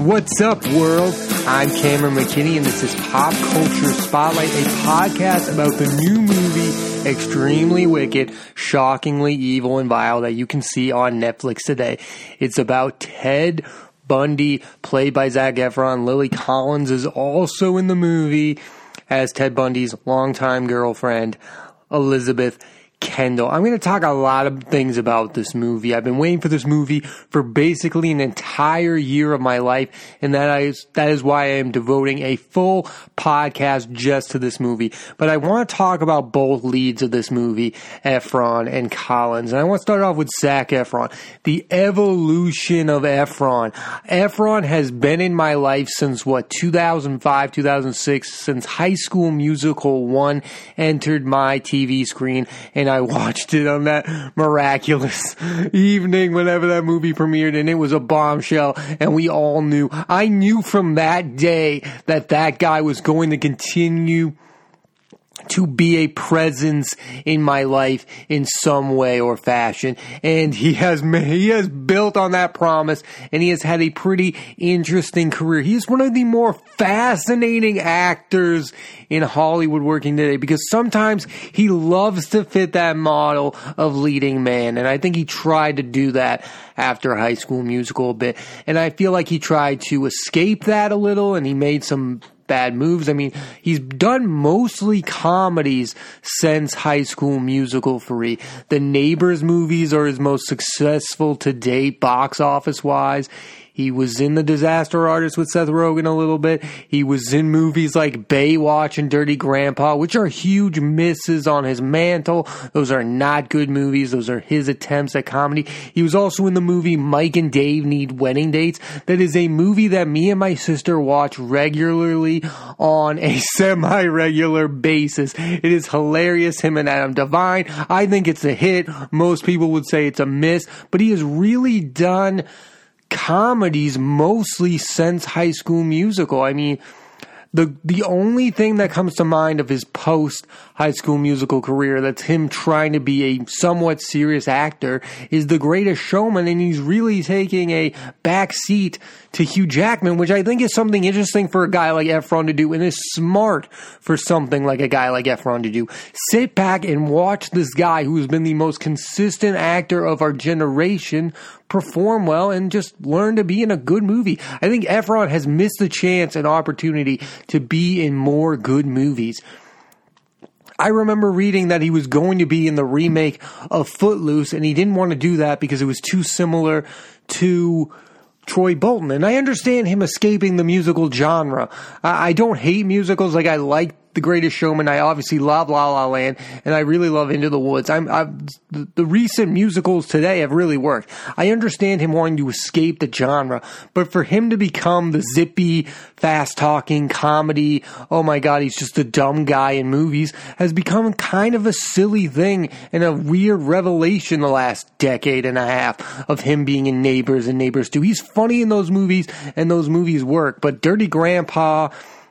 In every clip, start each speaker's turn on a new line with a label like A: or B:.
A: What's up, world? I'm Cameron McKinney, and this is Pop Culture Spotlight, a podcast about the new movie, Extremely Wicked, Shockingly Evil and Vile, that you can see on Netflix today. It's about Ted Bundy, played by Zac Efron. Lily Collins is also in the movie as Ted Bundy's longtime girlfriend, Elizabeth Kendall. I'm going to talk a lot of things about this movie. I've been waiting for this movie for basically an entire year of my life, and that is that is why I am devoting a full podcast just to this movie. But I want to talk about both leads of this movie, Efron and Collins. And I want to start off with Zac Efron. The evolution of Efron. Efron has been in my life since what 2005, 2006, since High School Musical 1 entered my TV screen and I watched it on that miraculous evening whenever that movie premiered and it was a bombshell and we all knew. I knew from that day that that guy was going to continue to be a presence in my life in some way or fashion. And he has, he has built on that promise and he has had a pretty interesting career. He is one of the more fascinating actors in Hollywood working today because sometimes he loves to fit that model of leading man. And I think he tried to do that after high school musical a bit. And I feel like he tried to escape that a little and he made some bad moves. I mean, he's done mostly comedies since High School Musical 3. The Neighbors movies are his most successful to date box office wise. He was in The Disaster Artist with Seth Rogen a little bit. He was in movies like Baywatch and Dirty Grandpa, which are huge misses on his mantle. Those are not good movies. Those are his attempts at comedy. He was also in the movie Mike and Dave Need Wedding Dates. That is a movie that me and my sister watch regularly on a semi-regular basis. It is hilarious. Him and Adam Devine. I think it's a hit. Most people would say it's a miss, but he has really done comedies mostly since High School Musical. I mean, the the only thing that comes to mind of his post High School Musical career that's him trying to be a somewhat serious actor is The Greatest Showman, and he's really taking a back seat to Hugh Jackman, which I think is something interesting for a guy like Efron to do, and is smart for something like a guy like Efron to do. Sit back and watch this guy who has been the most consistent actor of our generation perform well and just learn to be in a good movie. I think Efron has missed the chance and opportunity to be in more good movies. I remember reading that he was going to be in the remake of Footloose and he didn't want to do that because it was too similar to Troy Bolton. And I understand him escaping the musical genre. I don't hate musicals like I like the Greatest Showman. I obviously love La La Land, and I really love Into the Woods. I'm, the, the, recent musicals today have really worked. I understand him wanting to escape the genre, but for him to become the zippy, fast talking comedy, oh my god, he's just a dumb guy in movies, has become kind of a silly thing and a weird revelation the last decade and a half of him being in Neighbors and Neighbors 2. He's funny in those movies, and those movies work, but Dirty Grandpa,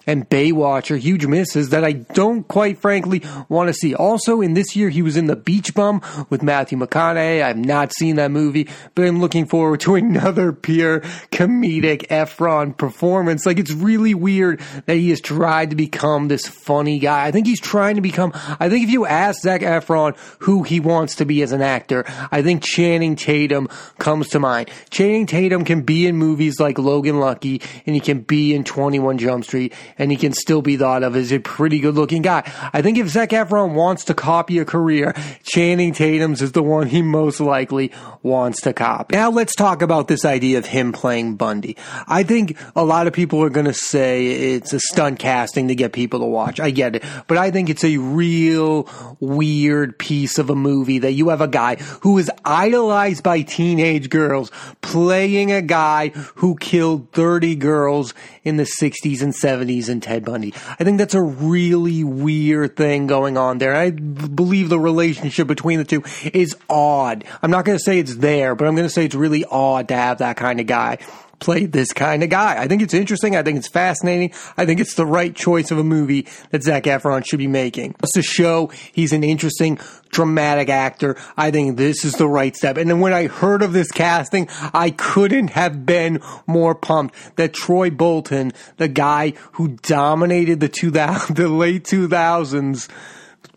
A: and Baywatch are huge misses that I don't quite frankly want to see. Also, in this year, he was in The Beach Bum with Matthew McConaughey. I've not seen that movie, but I'm looking forward to another pure comedic Efron performance. Like, it's really weird that he has tried to become this funny guy. I think he's trying to become, I think if you ask Zac Efron who he wants to be as an actor, I think Channing Tatum comes to mind. Channing Tatum can be in movies like Logan Lucky and he can be in 21 Jump Street and he can still be thought of as a pretty good looking guy. I think if Zac Efron wants to copy a career, Channing Tatum's is the one he most likely wants to copy. Now let's talk about this idea of him playing Bundy. I think a lot of people are going to say it's a stunt casting to get people to watch. I get it. But I think it's a real weird piece of a movie that you have a guy who is idolized by teenage girls playing a guy who killed 30 girls in the 60s and 70s and Ted Bundy. I think that's a really weird thing going on there. I believe the relationship between the two is odd. I'm not going to say it's there, but I'm going to say it's really odd to have that kind of guy play this kind of guy. I think it's interesting. I think it's fascinating. I think it's the right choice of a movie that Zac Efron should be making. Just to show he's an interesting, dramatic actor. I think this is the right step. And then when I heard of this casting, I couldn't have been more pumped that Troy Bolton, the guy who dominated the 2000, the late 2000s,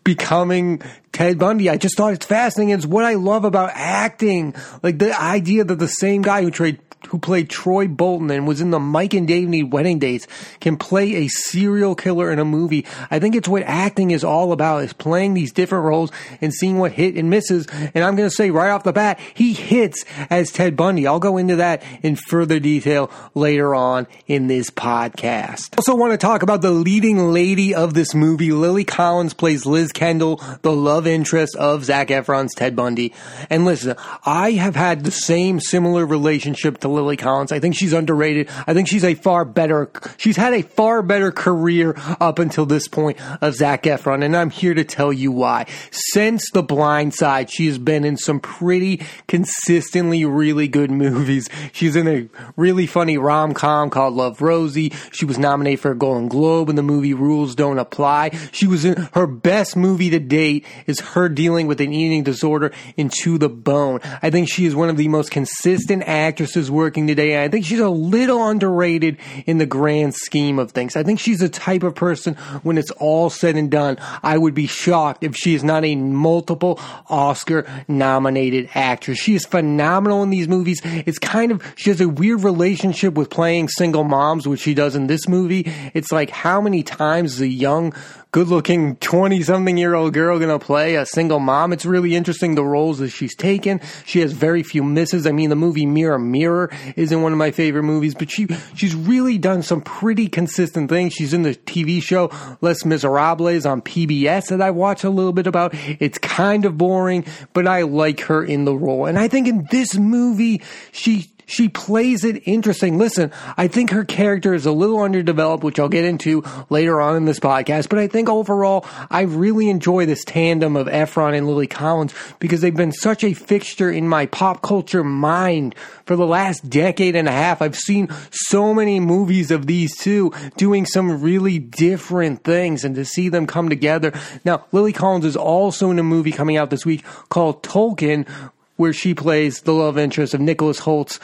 A: becoming Ted Bundy. I just thought it's fascinating. It's what I love about acting. Like the idea that the same guy who trade, who played Troy Bolton and was in the Mike and Dave Need Wedding Dates can play a serial killer in a movie. I think it's what acting is all about is playing these different roles and seeing what hit and misses. And I'm going to say right off the bat, he hits as Ted Bundy. I'll go into that in further detail later on in this podcast. Also want to talk about the leading lady of this movie. Lily Collins plays Liz Kendall, the love interest of Zac Efron's Ted Bundy. And listen, I have had the same similar relationship to Lily Collins. I think she's underrated. I think she's a far better, she's had a far better career up until this point of Zac Efron, and I'm here to tell you why. Since The Blind Side, she has been in some pretty consistently really good movies. She's in a really funny rom-com called Love Rosie. She was nominated for a Golden Globe in the movie Rules Don't Apply. She was in her best movie to date is her dealing with an eating disorder into the bone. I think she is one of the most consistent actresses working today. I think she's a little underrated in the grand scheme of things. I think she's the type of person when it's all said and done, I would be shocked if she is not a multiple Oscar nominated actress. She is phenomenal in these movies. It's kind of, she has a weird relationship with playing single moms, which she does in this movie. It's like how many times the young good looking 20 something year old girl going to play a single mom. It's really interesting the roles that she's taken. She has very few misses. I mean, the movie Mirror Mirror isn't one of my favorite movies, but she, she's really done some pretty consistent things. She's in the TV show Les Miserables on PBS that I watch a little bit about. It's kind of boring, but I like her in the role. And I think in this movie, she, she plays it interesting. Listen, I think her character is a little underdeveloped, which I'll get into later on in this podcast, but I think overall, I really enjoy this tandem of Efron and Lily Collins because they've been such a fixture in my pop culture mind for the last decade and a half. I've seen so many movies of these two doing some really different things and to see them come together. Now, Lily Collins is also in a movie coming out this week called Tolkien, where she plays the love interest of Nicholas Hoult's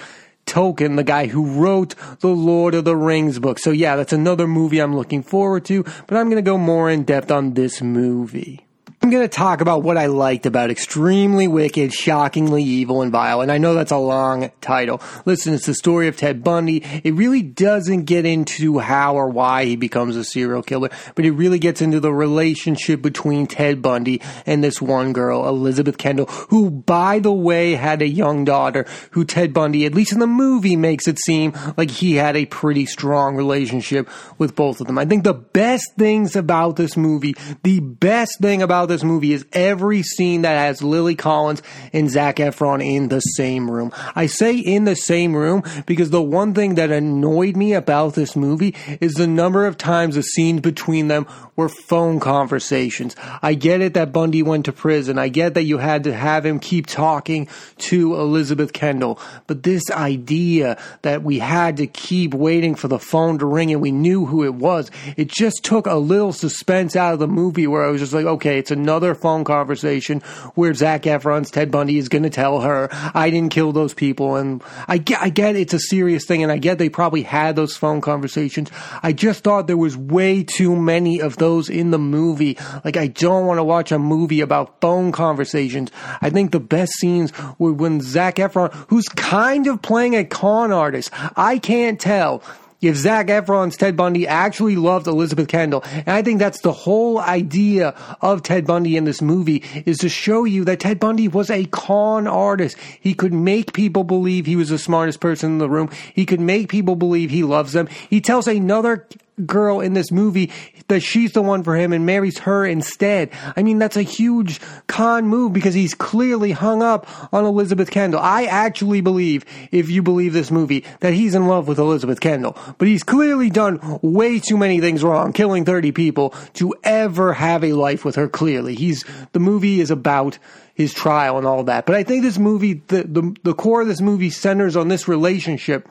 A: Tolkien, the guy who wrote the Lord of the Rings book. So yeah, that's another movie I'm looking forward to, but I'm going to go more in depth on this movie. I'm going to talk about what I liked about Extremely Wicked, Shockingly Evil, and Vile. And I know that's a long title. Listen, it's the story of Ted Bundy. It really doesn't get into how or why he becomes a serial killer, but it really gets into the relationship between Ted Bundy and this one girl, Elizabeth Kendall, who, by the way, had a young daughter who Ted Bundy, at least in the movie, makes it seem like he had a pretty strong relationship with both of them. I think the best things about this movie, the best thing about this movie is every scene that has Lily Collins and Zac Efron in the same room. I say in the same room because the one thing that annoyed me about this movie is the number of times the scenes between them were phone conversations. I get it that Bundy went to prison. I get that you had to have him keep talking to Elizabeth Kendall. But this idea that we had to keep waiting for the phone to ring and we knew who it was, it just took a little suspense out of the movie where I was just like, okay, it's another phone conversation where Zac Efron's Ted Bundy is going to tell her, I didn't kill those people. And I get, I get it's a serious thing and I get they probably had those phone conversations. I just thought there was way too many of those in the movie. Like, I don't want to watch a movie about phone conversations. I think the best scenes were when Zac Efron, who's kind of playing a con artist, I can't tell if Zac Efron's Ted Bundy actually loved Elizabeth Kendall. And I think that's the whole idea of Ted Bundy in this movie is to show you that Ted Bundy was a con artist. He could make people believe he was the smartest person in the room. He could make people believe he loves them. He tells another girl in this movie that she's the one for him and marries her instead. I mean, that's a huge con move because he's clearly hung up on Elizabeth Kendall. I actually believe, if you believe this movie, that he's in love with Elizabeth Kendall. But he's clearly done way too many things wrong, killing 30 people, to ever have a life with her, clearly. He's, the movie is about his trial and all that. But I think this movie, the, the, the core of this movie centers on this relationship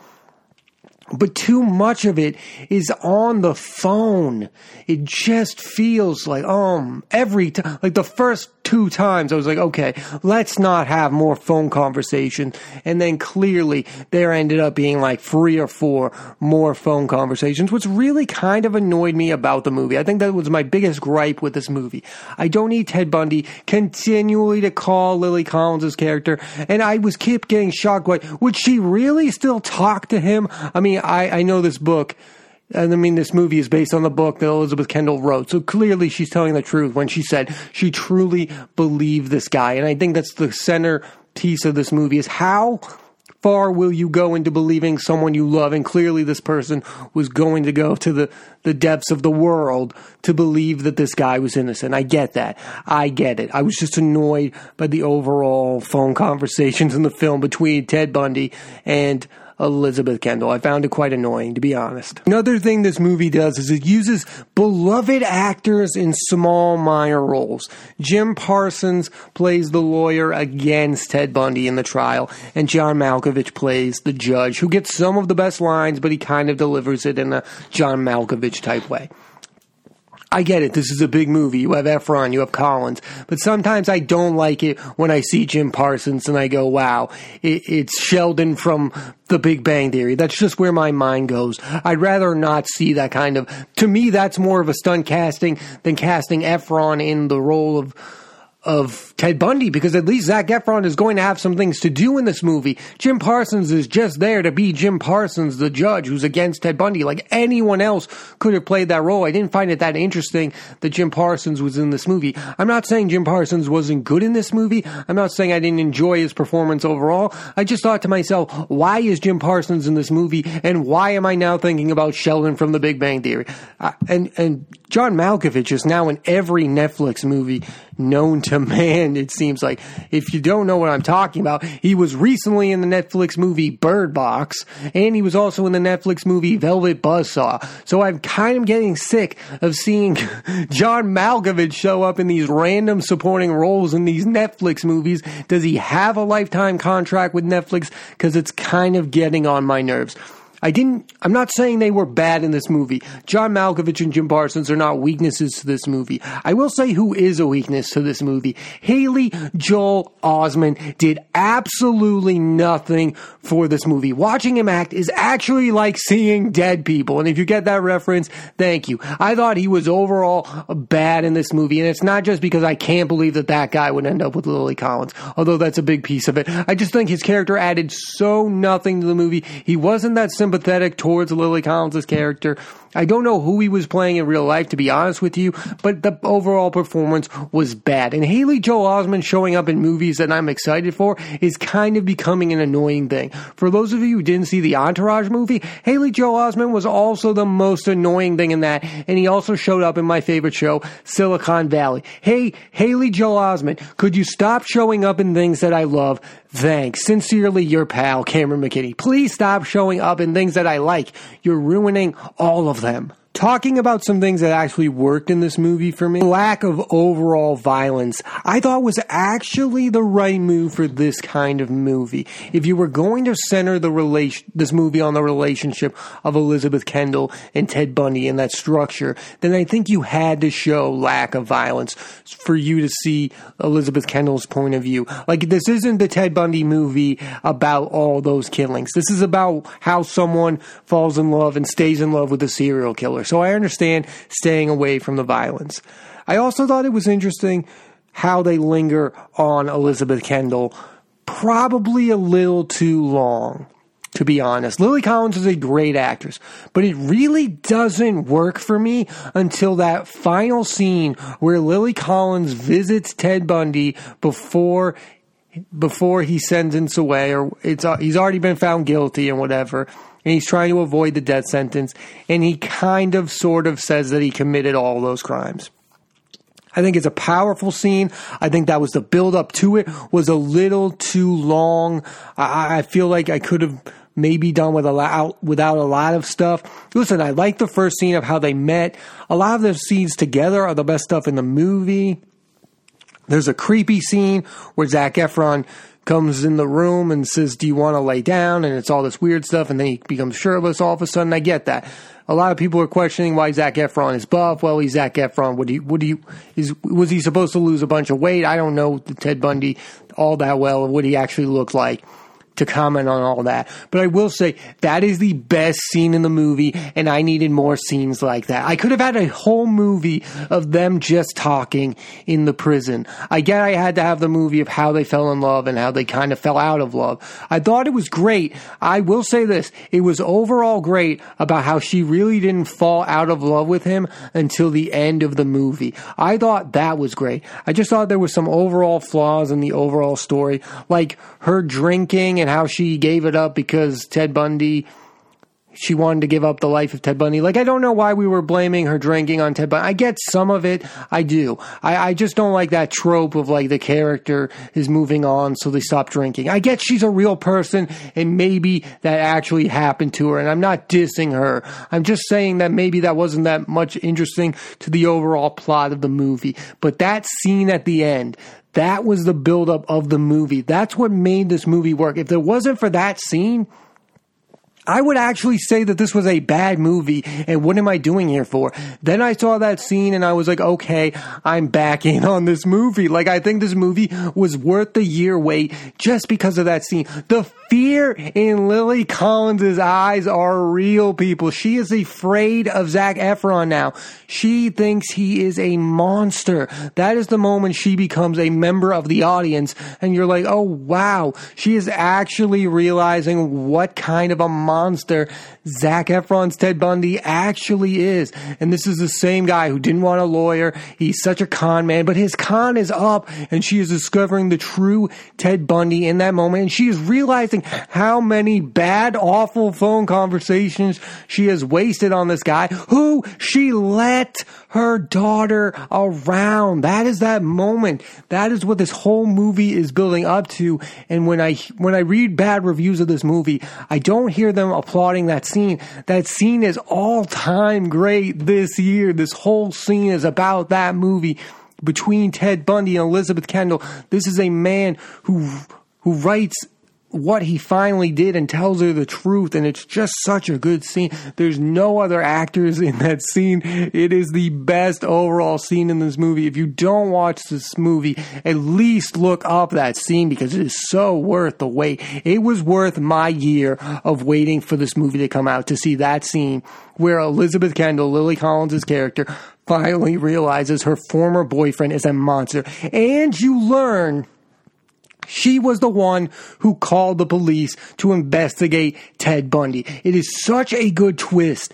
A: but too much of it is on the phone. It just feels like, um, every time, like the first two times I was like, okay, let's not have more phone conversations. And then clearly there ended up being like three or four more phone conversations, which really kind of annoyed me about the movie. I think that was my biggest gripe with this movie. I don't need Ted Bundy continually to call Lily Collins' character. And I was kept getting shocked. Like, would she really still talk to him? I mean, I, I know this book and I mean, this movie is based on the book that Elizabeth Kendall wrote. So clearly she's telling the truth when she said she truly believed this guy. And I think that's the center piece of this movie is how far will you go into believing someone you love? And clearly this person was going to go to the, the depths of the world to believe that this guy was innocent. I get that. I get it. I was just annoyed by the overall phone conversations in the film between Ted Bundy and Elizabeth Kendall. I found it quite annoying, to be honest. Another thing this movie does is it uses beloved actors in small, minor roles. Jim Parsons plays the lawyer against Ted Bundy in the trial, and John Malkovich plays the judge, who gets some of the best lines, but he kind of delivers it in a John Malkovich type way. I get it. This is a big movie. You have Efron, you have Collins, but sometimes I don't like it when I see Jim Parsons and I go, wow, it, it's Sheldon from The Big Bang Theory. That's just where my mind goes. I'd rather not see that kind of, to me, that's more of a stunt casting than casting Efron in the role of, of Ted Bundy because at least Zac Efron is going to have some things to do in this movie. Jim Parsons is just there to be Jim Parsons, the judge who's against Ted Bundy. Like anyone else could have played that role. I didn't find it that interesting that Jim Parsons was in this movie. I'm not saying Jim Parsons wasn't good in this movie. I'm not saying I didn't enjoy his performance overall. I just thought to myself, why is Jim Parsons in this movie and why am I now thinking about Sheldon from The Big Bang Theory? Uh, and, and John Malkovich is now in every Netflix movie known to man, it seems like. If you don't know what I'm talking about, he was recently in the Netflix movie Bird Box, and he was also in the Netflix movie Velvet Buzzsaw. So I'm kind of getting sick of seeing John Malkovich show up in these random supporting roles in these Netflix movies. Does he have a lifetime contract with Netflix? Because it's kind of getting on my nerves. I didn't, I'm not saying they were bad in this movie. John Malkovich and Jim Parsons are not weaknesses to this movie. I will say who is a weakness to this movie. Haley Joel Osment did absolutely nothing for this movie. Watching him act is actually like seeing dead people. And if you get that reference, thank you. I thought he was overall bad in this movie. And it's not just because I can't believe that that guy would end up with Lily Collins, although that's a big piece of it. I just think his character added so nothing to the movie. He wasn't that simple sympathetic towards Lily Collins' character. I don't know who he was playing in real life, to be honest with you, but the overall performance was bad. And Haley Joel Osment showing up in movies that I'm excited for is kind of becoming an annoying thing. For those of you who didn't see the Entourage movie, Haley Joel Osment was also the most annoying thing in that, and he also showed up in my favorite show, Silicon Valley. Hey, Haley Joel Osment, could you stop showing up in things that I love? Thanks. Sincerely, your pal, Cameron McKinney. Please stop showing up in things that I like. You're ruining all of them talking about some things that actually worked in this movie for me. Lack of overall violence, I thought was actually the right move for this kind of movie. If you were going to center the relation, this movie on the relationship of Elizabeth Kendall and Ted Bundy and that structure, then I think you had to show lack of violence for you to see Elizabeth Kendall's point of view. Like this isn't the Ted Bundy movie about all those killings. This is about how someone falls in love and stays in love with a serial killer. So I understand staying away from the violence. I also thought it was interesting how they linger on Elizabeth Kendall, probably a little too long. To be honest, Lily Collins is a great actress, but it really doesn't work for me until that final scene where Lily Collins visits Ted Bundy before before he sentence away or it's uh, he's already been found guilty and whatever and he's trying to avoid the death sentence, and he kind of sort of says that he committed all those crimes. I think it's a powerful scene. I think that was the build up to it was a little too long. I, I feel like I could have maybe done with a lot, without a lot of stuff. Listen, I like the first scene of how they met. A lot of the scenes together are the best stuff in the movie. There's a creepy scene where Zac Efron comes in the room and says, "Do you want to lay down?" and it's all this weird stuff, and then he becomes shirtless all of a sudden. I get that. A lot of people are questioning why Zac Efron is buff. Well, he's Zac Efron. Would he? Would he? Is was he supposed to lose a bunch of weight? I don't know Ted Bundy all that well. Of what he actually looked like to comment on all that. But I will say that is the best scene in the movie, and I needed more scenes like that. I could have had a whole movie of them just talking in the prison. I get I had to have the movie of how they fell in love and how they kind of fell out of love. I thought it was great. I will say this. It was overall great about how she really didn't fall out of love with him until the end of the movie. I thought that was great. I just thought there was some overall flaws in the overall story, like her drinking and and how she gave it up because Ted Bundy she wanted to give up the life of Ted Bundy. Like, I don't know why we were blaming her drinking on Ted Bundy. I get some of it. I do. I, I, just don't like that trope of like the character is moving on, so they stop drinking. I get she's a real person and maybe that actually happened to her. And I'm not dissing her. I'm just saying that maybe that wasn't that much interesting to the overall plot of the movie. But that scene at the end, that was the buildup of the movie. That's what made this movie work. If there wasn't for that scene, I would actually say that this was a bad movie and what am I doing here for? Then I saw that scene and I was like, okay, I'm back in on this movie. Like, I think this movie was worth the year wait just because of that scene. The fear in Lily Collins' eyes are real, people. She is afraid of Zac Efron now. She thinks he is a monster. That is the moment she becomes a member of the audience and you're like, oh wow, she is actually realizing what kind of a monster monster Zac Efron's Ted Bundy actually is. And this is the same guy who didn't want a lawyer. He's such a con man, but his con is up and she is discovering the true Ted Bundy in that moment. And she is realizing how many bad, awful phone conversations she has wasted on this guy who she let her daughter around. That is that moment. That is what this whole movie is building up to. And when I, when I read bad reviews of this movie, I don't hear them applauding that scene. That scene is all time great this year. This whole scene is about that movie between Ted Bundy and Elizabeth Kendall. This is a man who, who writes what he finally did and tells her the truth and it's just such a good scene. There's no other actors in that scene. It is the best overall scene in this movie. If you don't watch this movie at least look up that scene because it is so worth the wait. It was worth my year of waiting for this movie to come out to see that scene where elizabeth kendall lily collins' character finally realizes her former boyfriend is a monster. And you learn she was the one who called the police to investigate Ted Bundy. It is such a good twist.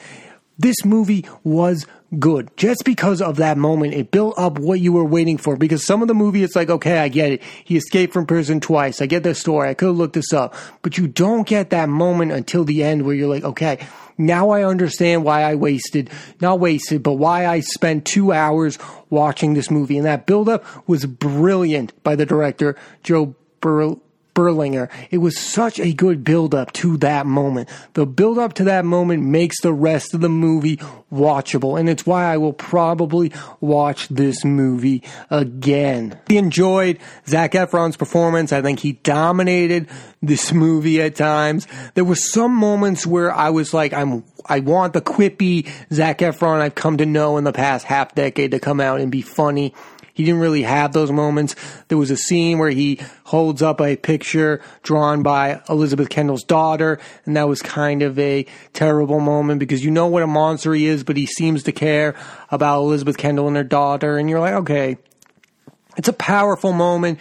A: This movie was good just because of that moment. It built up what you were waiting for. Because some of the movie, it's like, okay, I get it. He escaped from prison twice. I get the story. I could have looked this up. But you don't get that moment until the end where you're like, okay, now I understand why I wasted, not wasted, but why I spent two hours watching this movie. And that buildup was brilliant by the director, Joe Ber- Berlinger. It was such a good build up to that moment. The build up to that moment makes the rest of the movie watchable, and it's why I will probably watch this movie again. I enjoyed Zac Efron's performance. I think he dominated this movie at times. There were some moments where I was like, I'm, I want the quippy Zac Efron I've come to know in the past half decade to come out and be funny he didn't really have those moments. There was a scene where he holds up a picture drawn by Elizabeth Kendall's daughter, and that was kind of a terrible moment because you know what a monster he is, but he seems to care about Elizabeth Kendall and her daughter, and you're like, okay, it's a powerful moment.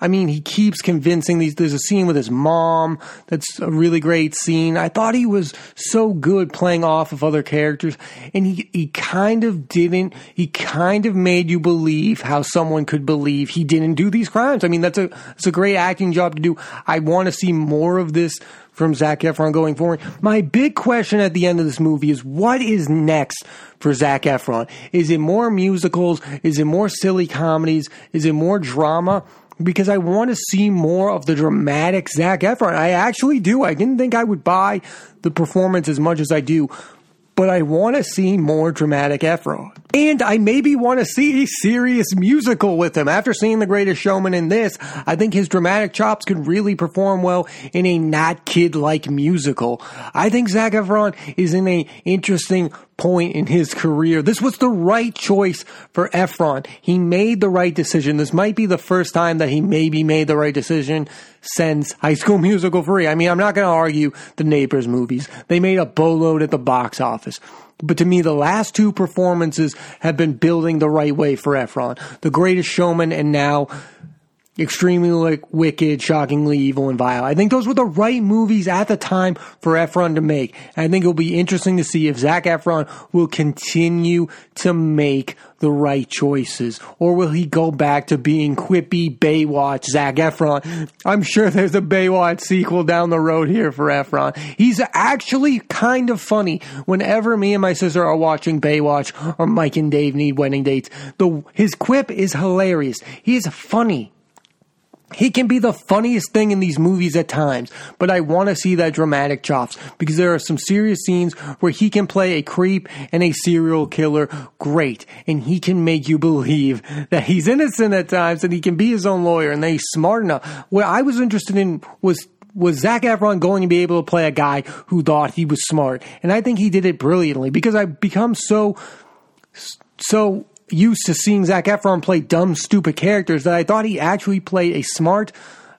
A: I mean, he keeps convincing these. There's a scene with his mom that's a really great scene. I thought he was so good playing off of other characters, and he he kind of didn't. He kind of made you believe how someone could believe he didn't do these crimes. I mean, that's a it's a great acting job to do. I want to see more of this from Zac Efron going forward. My big question at the end of this movie is what is next for Zac Efron? Is it more musicals? Is it more silly comedies? Is it more drama? Because I want to see more of the dramatic Zac Efron. I actually do. I didn't think I would buy the performance as much as I do, but I want to see more dramatic Efron. And I maybe want to see a serious musical with him. After seeing The Greatest Showman in this, I think his dramatic chops could really perform well in a not kid like musical. I think Zac Efron is in a interesting point in his career. This was the right choice for Efron. He made the right decision. This might be the first time that he maybe made the right decision since High School Musical 3. I mean, I'm not going to argue the Neighbors movies. They made a boatload at the box office. But to me, the last two performances have been building the right way for Efron. The Greatest Showman and now extremely like wicked, shockingly evil, and vile. I think those were the right movies at the time for Efron to make. And I think it'll be interesting to see if Zac Efron will continue to make the right choices, or will he go back to being quippy Baywatch Zac Efron? I'm sure there's a Baywatch sequel down the road here for Efron. He's actually kind of funny. Whenever me and my sister are watching Baywatch or Mike and Dave need wedding dates, the his quip is hilarious. He is funny. He can be the funniest thing in these movies at times, but I want to see that dramatic chops because there are some serious scenes where he can play a creep and a serial killer great, and he can make you believe that he's innocent at times and he can be his own lawyer and that he's smart enough. What I was interested in was was Zac Efron going to be able to play a guy who thought he was smart? And I think he did it brilliantly because I've become so so used to seeing Zac Efron play dumb, stupid characters that I thought he actually played a smart,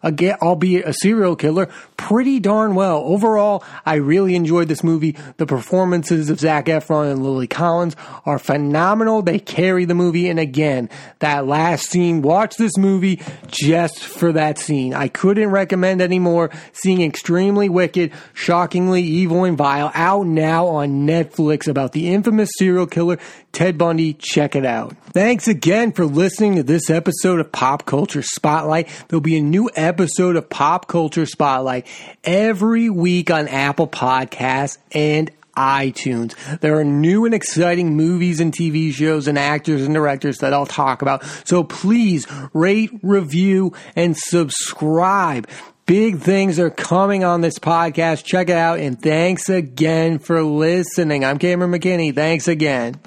A: albeit a serial killer, pretty darn well. Overall, I really enjoyed this movie. The performances of Zac Efron and Lily Collins are phenomenal. They carry the movie. And again, that last scene, watch this movie just for that scene. I couldn't recommend any more. Seeing Extremely Wicked, Shockingly Evil and Vile out now on Netflix about the infamous serial killer Ted Bundy. Check it out. Thanks again for listening to this episode of Pop Culture Spotlight. There'll be a new episode of Pop Culture Spotlight every week on Apple Podcasts and iTunes. There are new and exciting movies and TV shows and actors and directors that I'll talk about. So please rate, review, and subscribe. Big things are coming on this podcast. Check it out. And thanks again for listening. I'm Cameron McKinney. Thanks again.